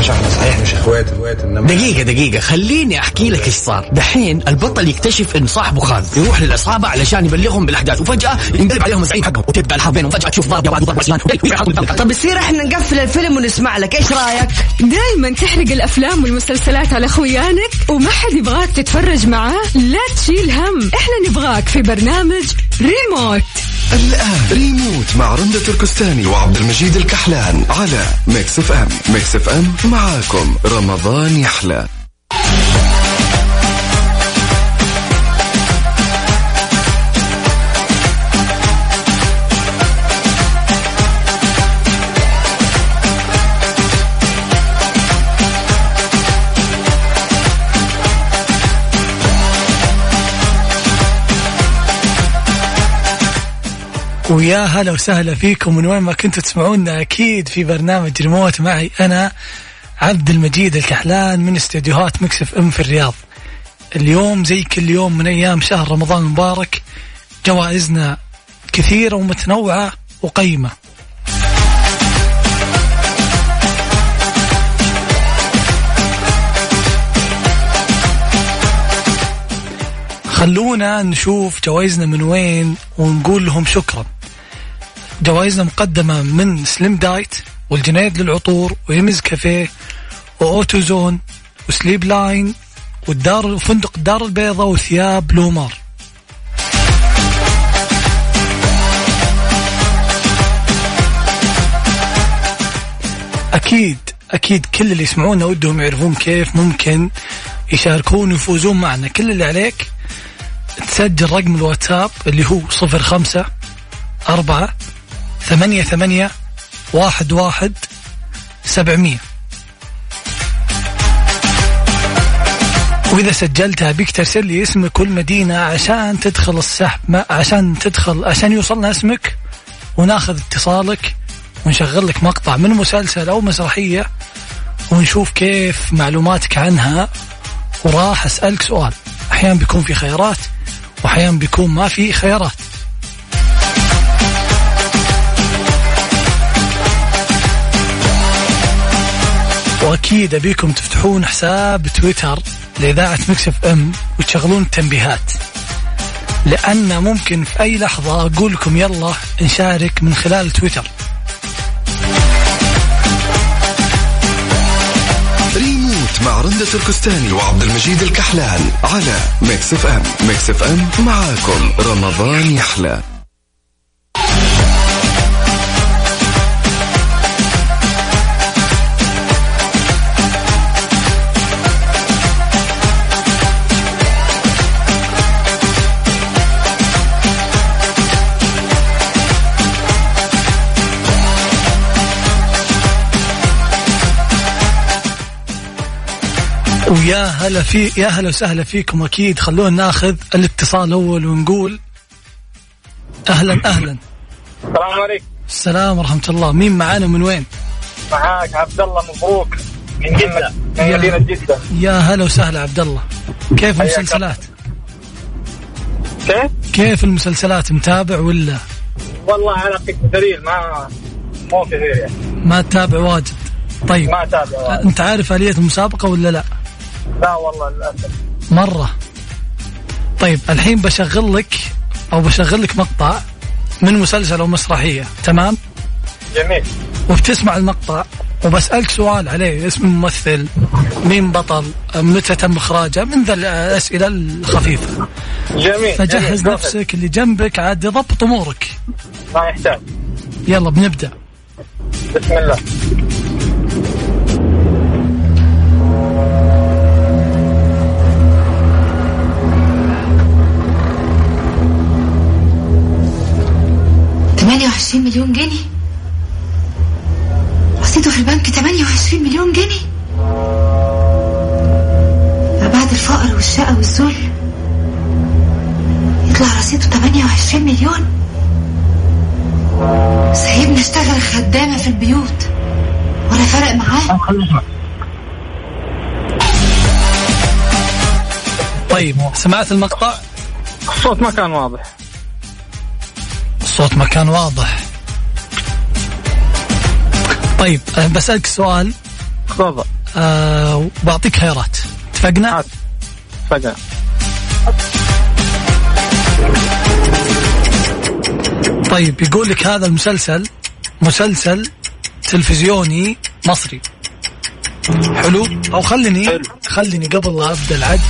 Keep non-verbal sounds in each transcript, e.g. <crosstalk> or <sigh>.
باشا إحنا صحيح مش اخوات اخوات انما دقيقة دقيقة. خليني أحكي لك إيش صار. دحين البطل يكتشف إن صاحبه خان يروح للعصابة علشان يبلغهم بالأحداث وفجأة ينقلب عليهم الزعيم حقهم. وتبدا الحرب بينهم. فجأة تشوف ضرب جواد وضرب عصيان طب يصير إحنا نقفل الفيلم ونسمع لك. إيش رأيك؟ دايما تحرق الأفلام والمسلسلات على خويانك وما حد يبغاك تتفرج معاه؟ لا تشيل هم. إحنا نبغاك في برنامج ريموت. الآن. ريموت مع رندة تركستاني وعبد المجيد الكحلان على Mix FM. Mix FM معاكم. رمضان يحلى. ويا هلا وسهلا فيكم من وين ما كنتوا تسمعونا أكيد في برنامج ريموت معي أنا عبد المجيد الكحلان من استديوهات مكسف إم في الرياض. اليوم زي كل يوم من أيام شهر رمضان المبارك جوائزنا كثيرة ومتنوعة وقيمة. خلونا نشوف جوائزنا من وين ونقول لهم شكرا جوائزنا مقدمة من Slim Diet والجنيد للعطور ويمز كافيه و Auto Zone و Sleep Line والدار وفندق الدار البيضاء وثياب لومار. أكيد أكيد كل اللي يسمعونا ودهم يعرفون كيف ممكن يشاركون ويفوزون معنا. كل اللي عليك تسجل رقم الواتساب اللي هو صفر خمسة أربعة ثمانية ثمانية واحد واحد سبعمية. وإذا سجلتها بيك ترسل لي اسمك والمدينة عشان تدخل السحب ما عشان تدخل عشان يوصلنا اسمك وناخذ اتصالك ونشغل لك مقطع من مسلسل أو مسرحية ونشوف كيف معلوماتك عنها. وراح أسألك سؤال. أحيانا بيكون في خيارات وأحيانا بيكون ما في خيارات. واكيد أبيكم تفتحون حساب تويتر لإذاعة مكسف أم وتشغلون التنبيهات. لأن ممكن في أي لحظة أقول لكم يلا نشارك من خلال تويتر. ريموت مع رندة تركستاني وعبد المجيد الكحلان على Mix FM. Mix FM معاكم. رمضان يحلى. ويا هلا في يا هلا وسهلا فيكم أكيد خلونا ناخذ الاتصال الأول ونقول أهلا أهلا السلام عليكم السلام ورحمة الله مين معانا من وين؟ معاك عبد الله مبروك من جدة من يا- مدينة جدة يا هلا وسهلا عبد الله كيف المسلسلات؟ كيف؟ كيف المسلسلات متابع ولا والله على قد دليل ما مو كثير يعني ما تتابع واجد؟ طيب ما أتابع والله. أنت عارف آلية المسابقة ولا لا؟ لا والله للأسف. مرة. طيب الحين بشغل لك أو بشغل لك مقطع من مسلسل أو مسرحية تمام؟ جميل. وبتسمع المقطع وبسألك سؤال عليه اسم الممثل مين بطل متى تم إخراجه من ذا الأسئلة الخفيفة. جميل فجهز جميل. نفسك اللي جنبك عاد يضبط أمورك. ما يحتاج. يلا بنبدأ. بسم الله. ثمانية وعشرين مليون جنيه؟ رصيده في البنك ثمانية وعشرين مليون جنيه؟ ما بعد الفقر والشقى والذل. يطلع رصيده ثمانية وعشرين مليون. سايبني اشتغل خدامة في البيوت. ولا فرق معاه. طيب سمعت المقطع؟ الصوت ما كان واضح. الصوت ما كان واضح. طيب أنا بسألك سؤال. تفضل. آه بعطيك خيارات. اتفقنا؟ فجأة طيب يقول لك هذا المسلسل مسلسل تلفزيوني مصري. حلو؟ أو خليني حلو. خليني قبل لا أبدأ العد.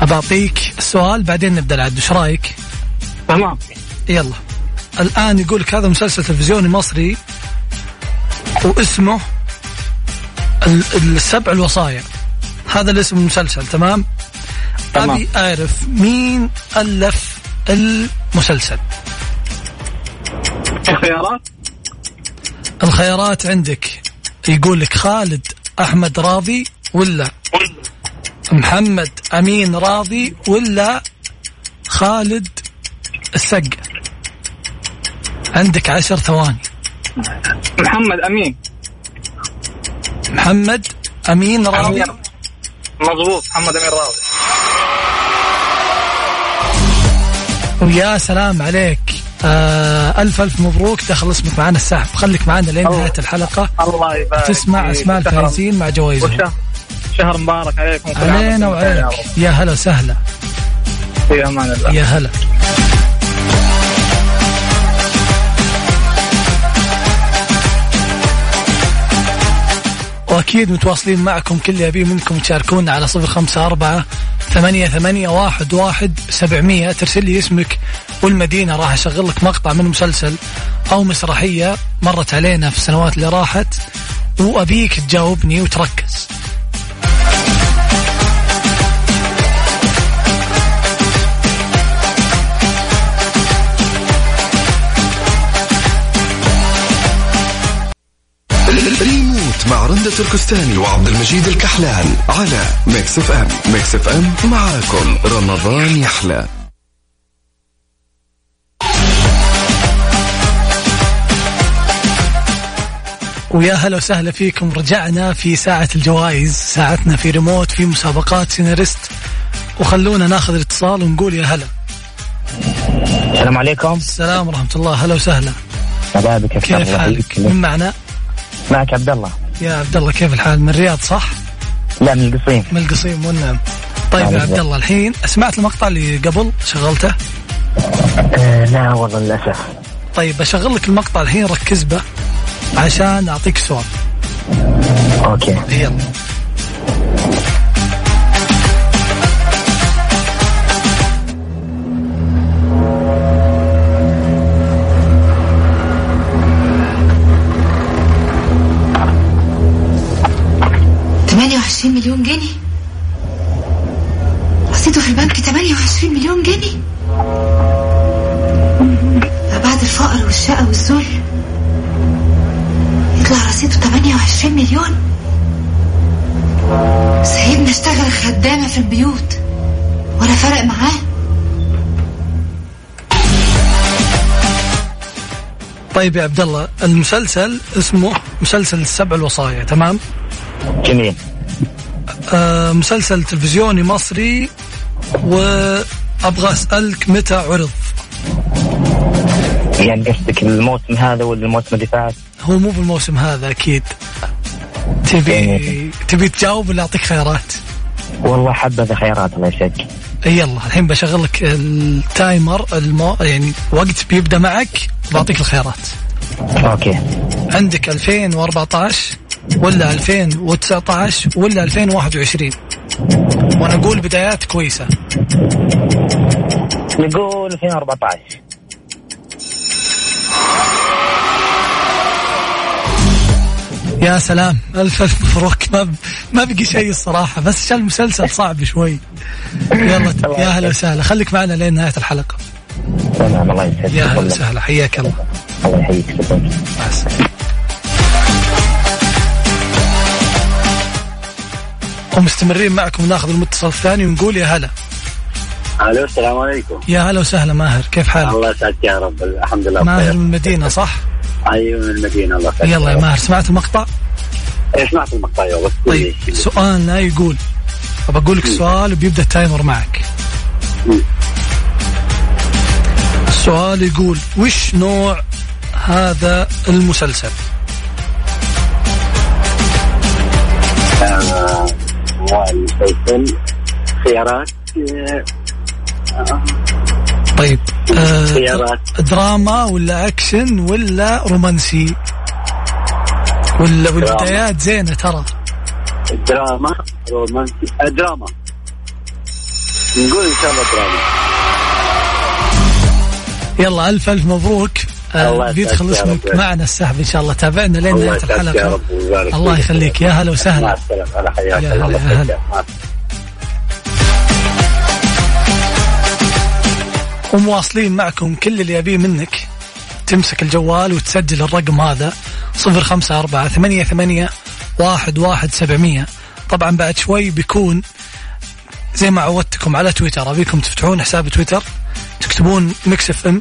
أبعطيك السؤال بعدين نبدأ العد. إيش رأيك؟ تمام. يلا. الآن يقول لك هذا مسلسل تلفزيوني مصري واسمه ال- السبع الوصايا. هذا الاسم المسلسل تمام؟ تمام. أبي أعرف مين ألف المسلسل. في خيارات الخيارات عندك. يقول لك خالد أحمد راضي ولا محمد أمين راضي ولا خالد السقا؟ عندك عشر ثواني. محمد أمين. محمد أمين راضي. مضبوط محمد أمين راضي ويا سلام عليك. آه ألف ألف مبروك دخل اسمك معنا السحب. خليك معنا لين الله. نهاية الحلقة. الله يبارك تسمع شهر- الفائزين مع جوائزهم. شهر مبارك عليكم. علينا وعليك. يا هلا وسهلا. في أمان الله. يا هلا. وأكيد متواصلين معكم كل يبيه منكم تشاركونا على صفر خمسة أربعة ثمانية ثمانية واحد واحد سبعمية. ترسل لي اسمك والمدينة راح أشغل لك مقطع من مسلسل أو مسرحية مرت علينا في السنوات اللي راحت وأبيك تجاوبني وتركز. مع رندة تركستاني وعبد المجيد الكحلان على Mix FM Mix FM معاكم رمضان يحلى. ويا هلا وسهلا فيكم. رجعنا في ساعة الجوائز ساعتنا في ريموت في مسابقات سيناريست. وخلونا ناخذ الاتصال ونقول يا هلا. السلام عليكم. السلام ورحمة الله. هلا وسهلا. كيف حالك. من معنا؟ معك عبد الله. يا عبد الله كيف الحال؟ من الرياض صح؟ لا من القصيم. من القصيم والنعم طيب يا نعم، عبد. الله الحين سمعت المقطع اللي قبل شغلته؟ آه لا والله للأسف. طيب بشغل لك المقطع الحين ركز به عشان أعطيك سؤال أوكي. يلا. ثمانية وعشرين مليون جنيه. رصيده في البنك 28 مليون جنيه. ما بعد الفقر والشقى والذل. يطلع رصيده 28 مليون. سيبني اشتغل خدامة في البيوت. ولا فرق معاه. طيب يا عبد الله المسلسل اسمه مسلسل السبع الوصايا تمام؟ جميل. مسلسل تلفزيوني مصري وأبغى أسألك متى عرض؟ يعني قصدك الموسم هذا ولا الموسم اللي فات؟ هو مو بالموسم هذا أكيد. تبي تبي تجاوب ولا أعطيك خيارات؟ والله حبذا خيارات الله يسعدك يلا الحين بشغل لك التايمر المو... يعني وقت بيبدأ معك بعطيك الخيارات. أوكي. عندك 2014 ولا 2019 ولا 2021 وأنا أقول بدايات كويسة. نقول 2014 يا سلام. ألف ألف مبروك. ما. ما بقي شيء الصراحة. بس عشان المسلسل صعب شوي. يلا يا هلا وسهلا. خليك معنا لين نهاية الحلقة. تمام الله يسعدك. يا هلا والله. وسهلا. حياك الله. الله يحييك. ومستمرين معكم ناخذ المتصل الثاني ونقول يا هلا. ألو السلام عليكم. يا هلا وسهلا ماهر. كيف حالك؟ الله يسعدك يا رب. الحمد لله ماهر من المدينة صح؟ أيوه من المدينة. الله يسعدك. يلا يا ماهر سمعت المقطع؟ إيه، سمعت المقطع يا بس طيب سؤالنا يقول. بقول لك السؤال وبيبدأ التايمر معك. مم. السؤال يقول وش نوع هذا المسلسل؟ مسلسل خيارات طيب آه خيارات. دراما ولا أكشن ولا رومانسي؟ ولا والبدايات زينة ترى. دراما رومانسي آه، دراما. نقول إن شاء الله دراما. يلا ألف ألف مبروك. يسعدك يا اسمك. معنا السحب إن شاء الله. تابعنا لين نهاية الحلقة. الله. يخليك. يا هلا مع وسهلا السلامة. على حياك يا الله. هلا،. مع ومواصلين معكم كل اللي يبيه منك. تمسك الجوال وتسجل الرقم هذا. صفر خمسة أربعة ثمانية ثمانية واحد واحد سبعمية. طبعا بعد شوي بيكون زي ما عودتكم على تويتر. أبيكم تفتحون حساب تويتر. تكتبون Mix FM.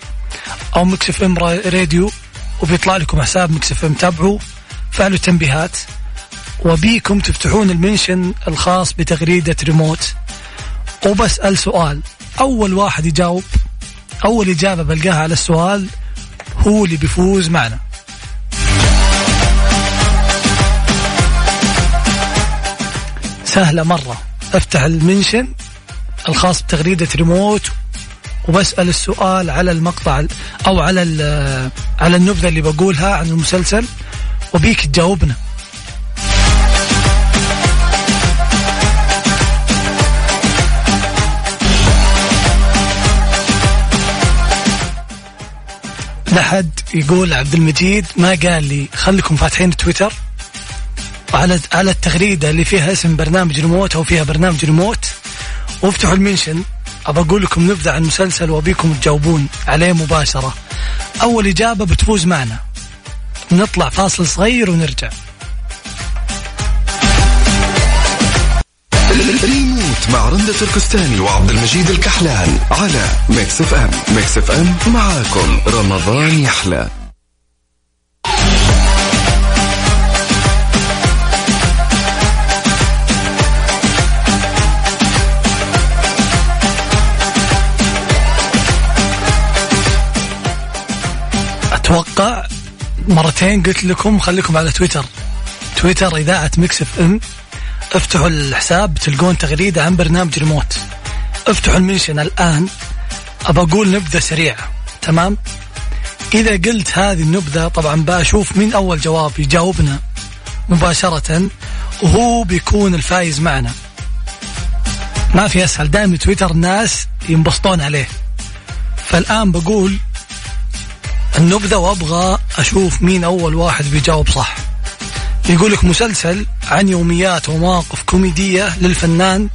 أو Mix FM Radio وبيطلع لكم حساب Mix FM. تابعوا فعلوا التنبيهات وأبيكم تفتحون ال mention الخاص بتغريدة ريموت. وبسأل سؤال أول واحد يجاوب أول إجابة بلقاها على السؤال هو اللي بيفوز معنا. سهلة مرة أفتح المنشن الخاص بتغريدة ريموت وبسأل السؤال على المقطع ال- أو على على النبذة اللي بقولها عن المسلسل وبيك تجاوبنا. لحد يقول عبد المجيد ما قال لي خليكم فاتحين تويتر على على التغريدة اللي فيها اسم برنامج ريموت أو فيها برنامج ريموت. وافتحوا ال mention. أبى أقول لكم نبذة عن مسلسل وأبيكم تجاوبون عليه مباشرة. أول إجابة بتفوز معنا. نطلع فاصل صغير ونرجع. ريموت مع رندة تركستاني وعبد المجيد الكحلان على Mix FM. Mix FM معاكم. رمضان يحلى. أتوقع مرتين قلت لكم خليكم على تويتر. تويتر إذاعة Mix FM. افتحوا الحساب تلقون تغريدة عن برنامج ريموت. افتحوا المنشن الآن. أبى أقول نبذة سريعة. تمام؟ إذا قلت هذه النبذة طبعا بشوف مين أول جواب يجاوبنا مباشرة. وهو بيكون الفايز معنا. ما في أسهل دائما تويتر الناس ينبسطون عليه. فالآن بقول النبذة وأبغى أشوف مين أول واحد بيجاوب صح. يقول لك مسلسل عن يوميات ومواقف كوميدية للفنان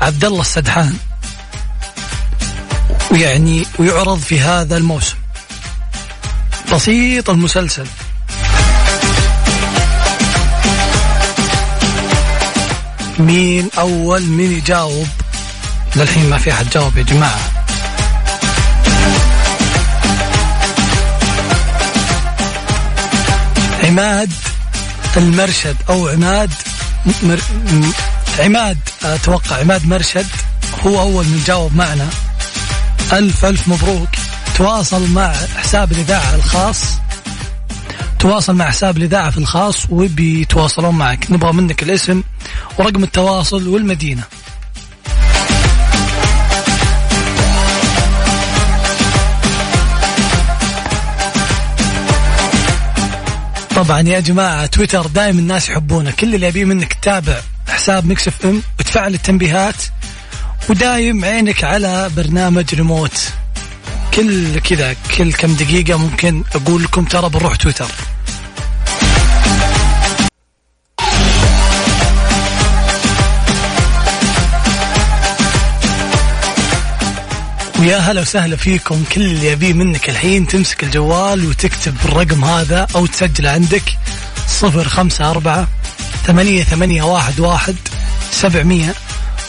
عبد الله السدحان. ويعني ويعرض في هذا الموسم. بسيط المسلسل. مين أول مين يجاوب؟ للحين ما في أحد جاوب يا جماعة. عماد المرشد أو عماد مر... عماد أتوقع عماد مرشد هو أول من جاوب معنا. ألف ألف مبروك. تواصل مع حساب الإذاعة الخاص. تواصل مع حساب الإذاعة في الخاص وبيتواصلون معك. نبغى منك الاسم ورقم التواصل والمدينة. طبعا يا جماعة تويتر دائما الناس يحبونه. كل اللي يبيه منك تتابع حساب Mix FM وتفعل التنبيهات ودايم عينك على برنامج ريموت. كل كذا كل كم دقيقة ممكن أقول لكم ترى بنروح تويتر. ويا هلا وسهلا فيكم. كل اللي يبيه منك الحين تمسك الجوال وتكتب الرقم هذا أو تسجله عندك صفر خمسة أربعة ثمانية ثمانية واحد واحد سبعمية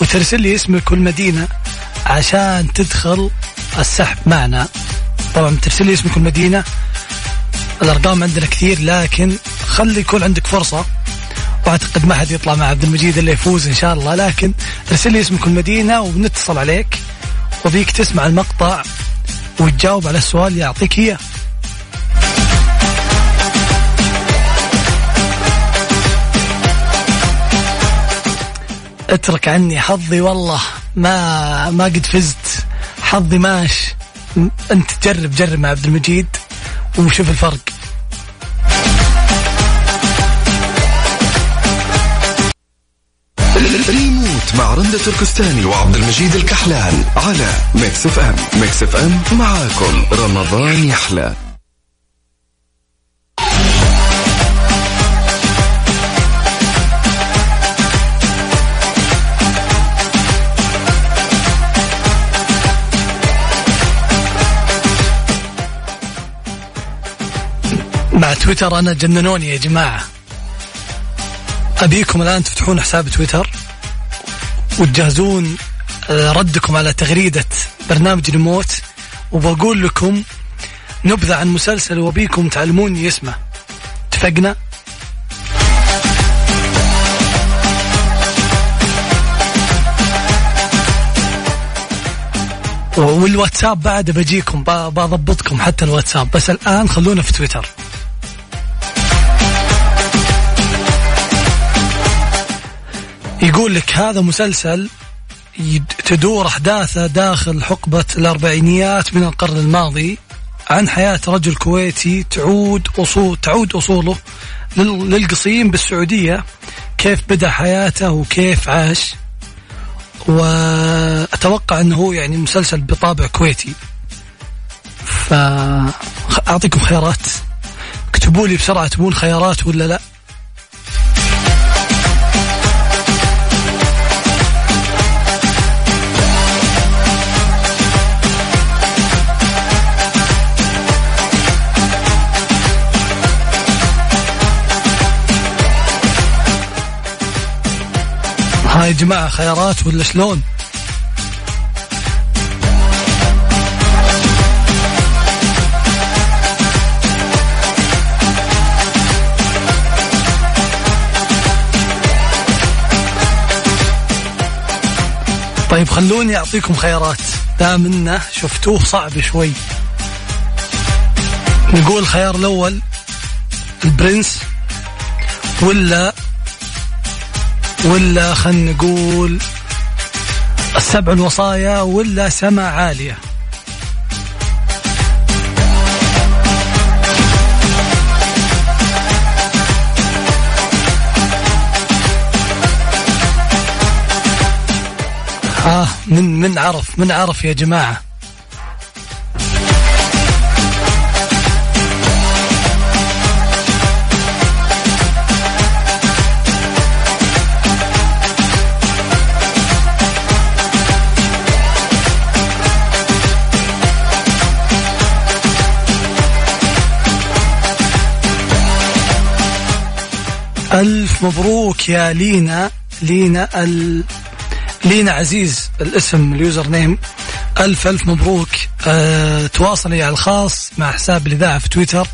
وترسل لي اسمك والمدينة عشان تدخل السحب معنا. طبعا ترسل لي اسمك والمدينة الأرقام عندنا كثير لكن خلي يكون عندك فرصة. وأعتقد ما حد يطلع مع عبد المجيد اللي يفوز إن شاء الله. لكن ارسل لي اسمك والمدينه ونتصل عليك. وبيك تسمع المقطع وتجاوب على السؤال اللي يعطيك إياه. اترك عني حظي والله ما ما قد فزت. حظي ماش. أنت جرب جرب مع عبد المجيد وشوف الفرق. ريموت مع رندة تركستاني وعبد المجيد الكحلان على Mix FM. Mix FM معاكم. رمضان يحلى. مع تويتر أنا جننوني يا جماعة. أبيكم الآن تفتحون حساب تويتر وتجهزون آه، ردكم على تغريدة برنامج ريموت وبقول لكم نبذة عن مسلسل وأبيكم تعلموني اسمه. اتفقنا؟ والواتساب بعد بجيكم بضبطكم حتى الواتساب. بس الآن خلونا في تويتر. يقول لك هذا مسلسل تدور أحداثه داخل حقبة الأربعينيات من القرن الماضي عن حياة رجل كويتي تعود أصول تعود أصوله لل- للقصيم بالسعودية كيف بدأ حياته وكيف عاش. وأتوقع أنه هو يعني مسلسل بطابع كويتي. فأعطيكم خيارات. اكتبوا لي بسرعة تبون خيارات ولا لا. يا جماعة خيارات ولا شلون؟ طيب خلوني أعطيكم خيارات. دام إنه شفتوه صعب شوي. نقول الخيار الأول البرنس ولا ولا خلينا نقول السبع الوصايا ولا سما عالية. آه من من عرف من عرف يا جماعة. ألف مبروك يا لينا لينا ال... لينا عزيز الاسم اليوزر نيم. ألف ألف مبروك. أه... تواصلي على الخاص مع حساب الإذاعة في تويتر.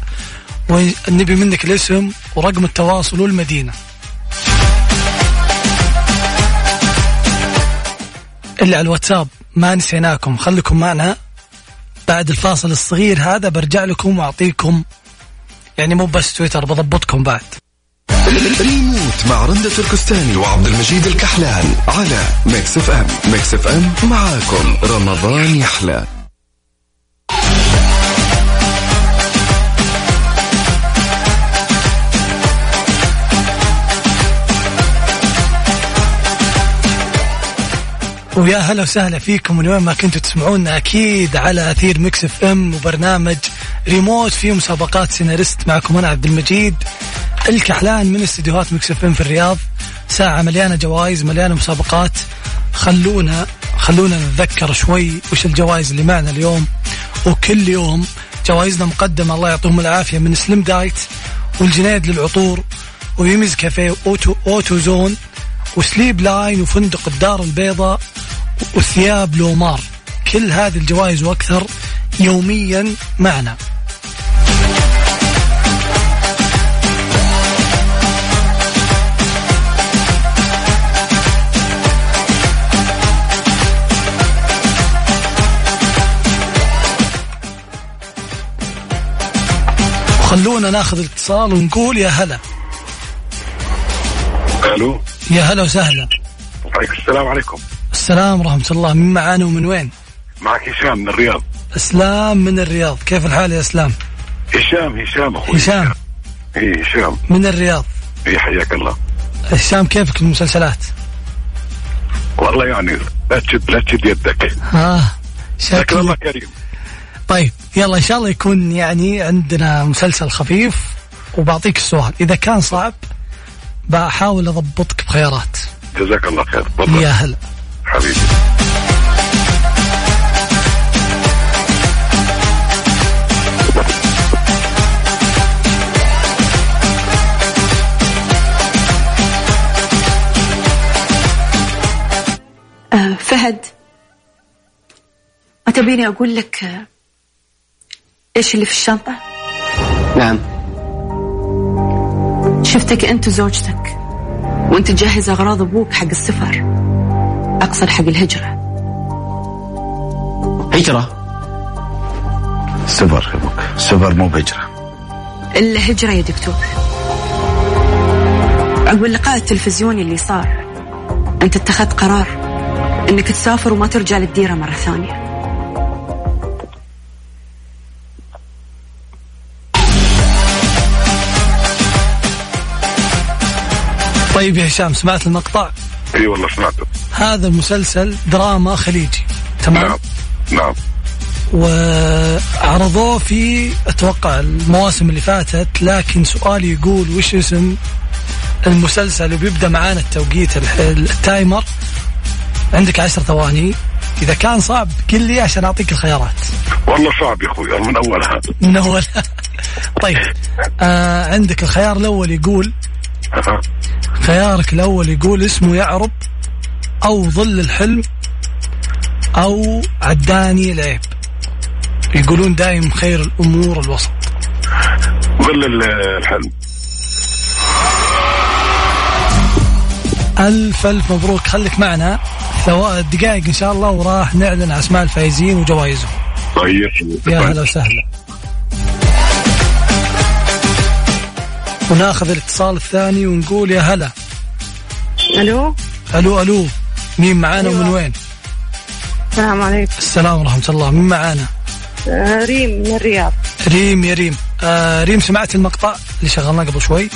ونبي منك الاسم ورقم التواصل والمدينة. اللي على الواتساب ما نسيناكم خليكم معنا. بعد الفاصل الصغير هذا برجع لكم وأعطيكم يعني مو بس تويتر بضبطكم بعد. ريموت مع رندة تركستاني وعبد المجيد الكحلان على Mix FM. Mix FM معاكم. رمضان يحلى. ويا هلا وسهلا فيكم من وين ما كنتوا تسمعونا أكيد على أثير Mix FM وبرنامج ريموت في مسابقات سيناريست معكم أنا عبد المجيد. الكحلان من استديوهات Mix FM في الرياض. ساعة مليانة جوائز مليانة مسابقات. خلونا خلونا نتذكر شوي وش الجوائز اللي معنا اليوم. وكل يوم جوائزنا مقدمة الله يعطيهم العافية من Slim Diet والجنيد للعطور ويمز كافيه Auto Auto Zone و Sleep Line وفندق الدار البيضاء وثياب لومار. كل هذه الجوائز وأكثر يوميا معنا. خلونا ناخذ الاتصال ونقول يا هلا. ألو؟ يا هلا وسهلا. عليكم السلام عليكم. السلام ورحمة الله. من معانا ومن وين؟ معك هشام من الرياض. إسلام من الرياض. كيف الحال يا إسلام؟ هشام هشام أخوي. هشام. اي هشام. من الرياض. اي حياك الله. هشام كيفك المسلسلات؟ والله يعني لا تشد لا تشد يدك. آه شكرا الله كريم. طيب يلا إن شاء الله يكون يعني عندنا مسلسل خفيف وبعطيك السؤال. إذا كان صعب بحاول أضبطك بخيارات. جزاك الله خير. تفضل. يا هلا. حبيبي. آه فهد ما تبيني أقول لك إيش اللي في الشنطة؟ نعم. شفتك أنت وزوجتك. وأنت تجهز أغراض أبوك حق السفر. أقصد حق الهجرة. هجرة؟ سفر يا أبوك. سفر مو بهجرة. إلا هجرة يا دكتور. عقب اللقاء التلفزيوني اللي صار. أنت اتخذت قرار إنك تسافر وما ترجع للديرة مرة ثانية. طيب يا هشام سمعت المقطع؟ إي والله سمعته. هذا المسلسل دراما خليجي تمام؟ نعم نعم. وعرضوه في أتوقع المواسم اللي فاتت لكن سؤالي يقول وش اسم المسلسل؟ وبيبدأ معانا التوقيت التايمر. عندك عشر ثواني. إذا كان صعب قل لي عشان أعطيك الخيارات. والله صعب يا أخوي من اولها من أول. <laughs> طيب آه عندك الخيار الأول يقول خيارك الأول يقول اسمه يعرب أو ظل الحلم أو عداني العيب. يقولون دايم خير الأمور الوسط. ظل ال- الحلم. ألف ألف مبروك. خليك معنا. دقائق إن شاء الله وراح نعلن أسماء الفائزين وجوائزهم. طيب. يا هلا وسهلا. وناخذ الاتصال الثاني ونقول يا هلا. ألو؟ ألو ألو. مين معانا أيوة. ومن وين؟ السلام عليكم. السلام ورحمة الله. مين معانا؟ آه، ريم من الرياض. ريم يا ريم. آه ريم سمعت المقطع اللي شغلناه قبل شوي؟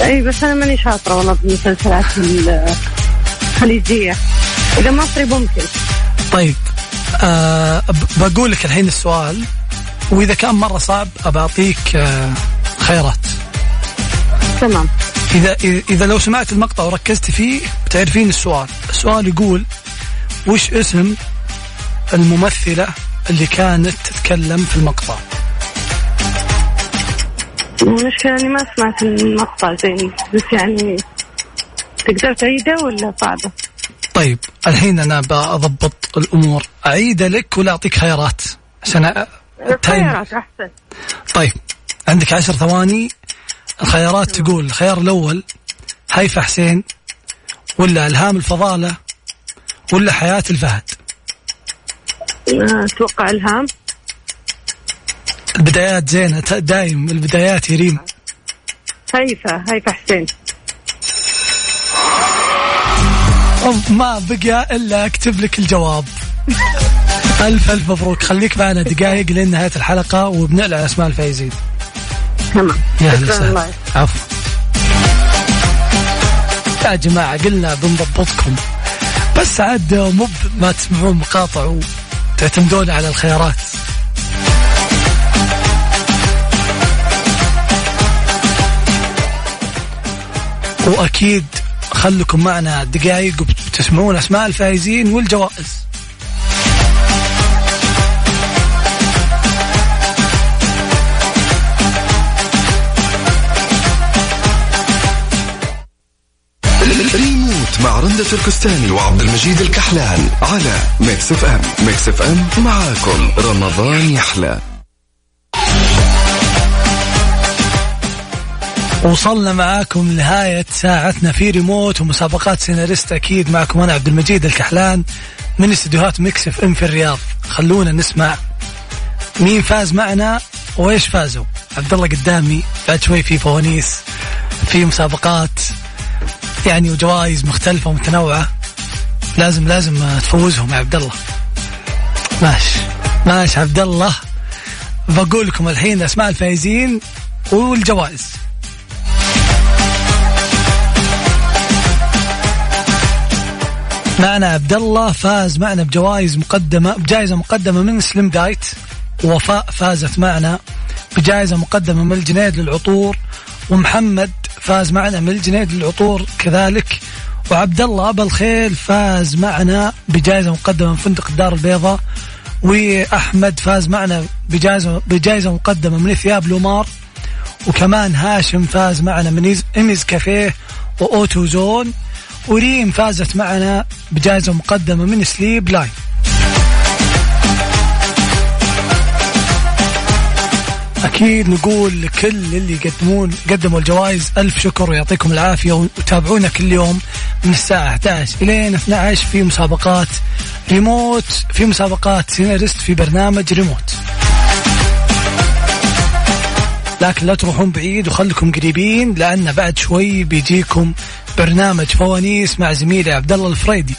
أي بس أنا ماني شاطرة والله بالمسلسلات الخليجية. إذا مصري ممكن. طيب. آه بقول لك الحين السؤال وإذا كان مرة صعب ابعطيك آه خيارات. تمام. اذا إذا لو سمعت المقطع وركزت فيه بتعرفين السؤال. السؤال يقول وش اسم الممثلة اللي كانت تتكلم في المقطع؟ المشكلة اني ما سمعت المقطع زين بس يعني تقدر تعيده ولا صعبة؟ طيب الحين أنا بضبط الأمور. أعيد لك ولا اعطيك خيارات عشان خيارات أحسن. طيب عندك عشر ثواني. الخيارات تقول الخيار الأول هيفا حسين ولا ألهام الفضالة ولا حياة الفهد؟ أتوقع ألهام. البدايات زينة ت- دايم البدايات يا ريم هيفا هيفا حسين. ما بقى إلا أكتب لك الجواب. ألف ألف مبروك. خليك معنا دقائق لين نهايه الحلقة وبنعلن أسماء الفائزين تمام يا شكراً أهلا وسهلا. عفوا يا جماعة قلنا بنضبطكم بس عاد مو ما تسمعون مقاطع وتعتمدون على الخيارات. وأكيد خلكم معنا دقائق وبتسمعون أسماء الفائزين والجوائز. رندة تركستاني وعبد المجيد الكحلان على Mix FM Mix FM معاكم. رمضان يحلى. وصلنا معاكم لنهاية ساعتنا في ريموت ومسابقات سيناريست أكيد معكم أنا عبد المجيد الكحلان من استديوهات Mix FM في الرياض. خلونا نسمع مين فاز معنا وإيش فازوا. عبد الله قدامي بعد شوي في فوانيس في مسابقات. يعني وجوائز مختلفة ومتنوعة. لازم لازم تفوزهم يا عبد الله. ماشي. ماشي عبد الله. بقول لكم الحين اسماء الفائزين والجوائز. معنا عبد الله. فاز معنا بجوائز مقدمة بجائزة مقدمة من سليم دايت ووفاء فازت معنا بجائزة مقدمة من الجنيد للعطور. ومحمد فاز معنا من الجنيد للعطور كذلك. وعبد الله أبو الخيل فاز معنا بجائزة مقدمة من فندق الدار البيضاء. وأحمد فاز معنا بجائزة بجائزة مقدمة من ثياب لومار وكمان هاشم فاز معنا من ايميز كافيه و Auto Zone. وريم فازت معنا بجائزة مقدمة من Sleep Line. أكيد نقول لكل اللي يقدمون قدموا الجوائز ألف شكر ويعطيكم العافية وتابعونا كل يوم من الساعة 11 إلين 12 في مسابقات ريموت في مسابقات سيناريست في برنامج ريموت. لكن لا تروحون بعيد وخليكم قريبين لأن بعد شوي بيجيكم برنامج فوانيس مع زميلي عبد الله الفريدي.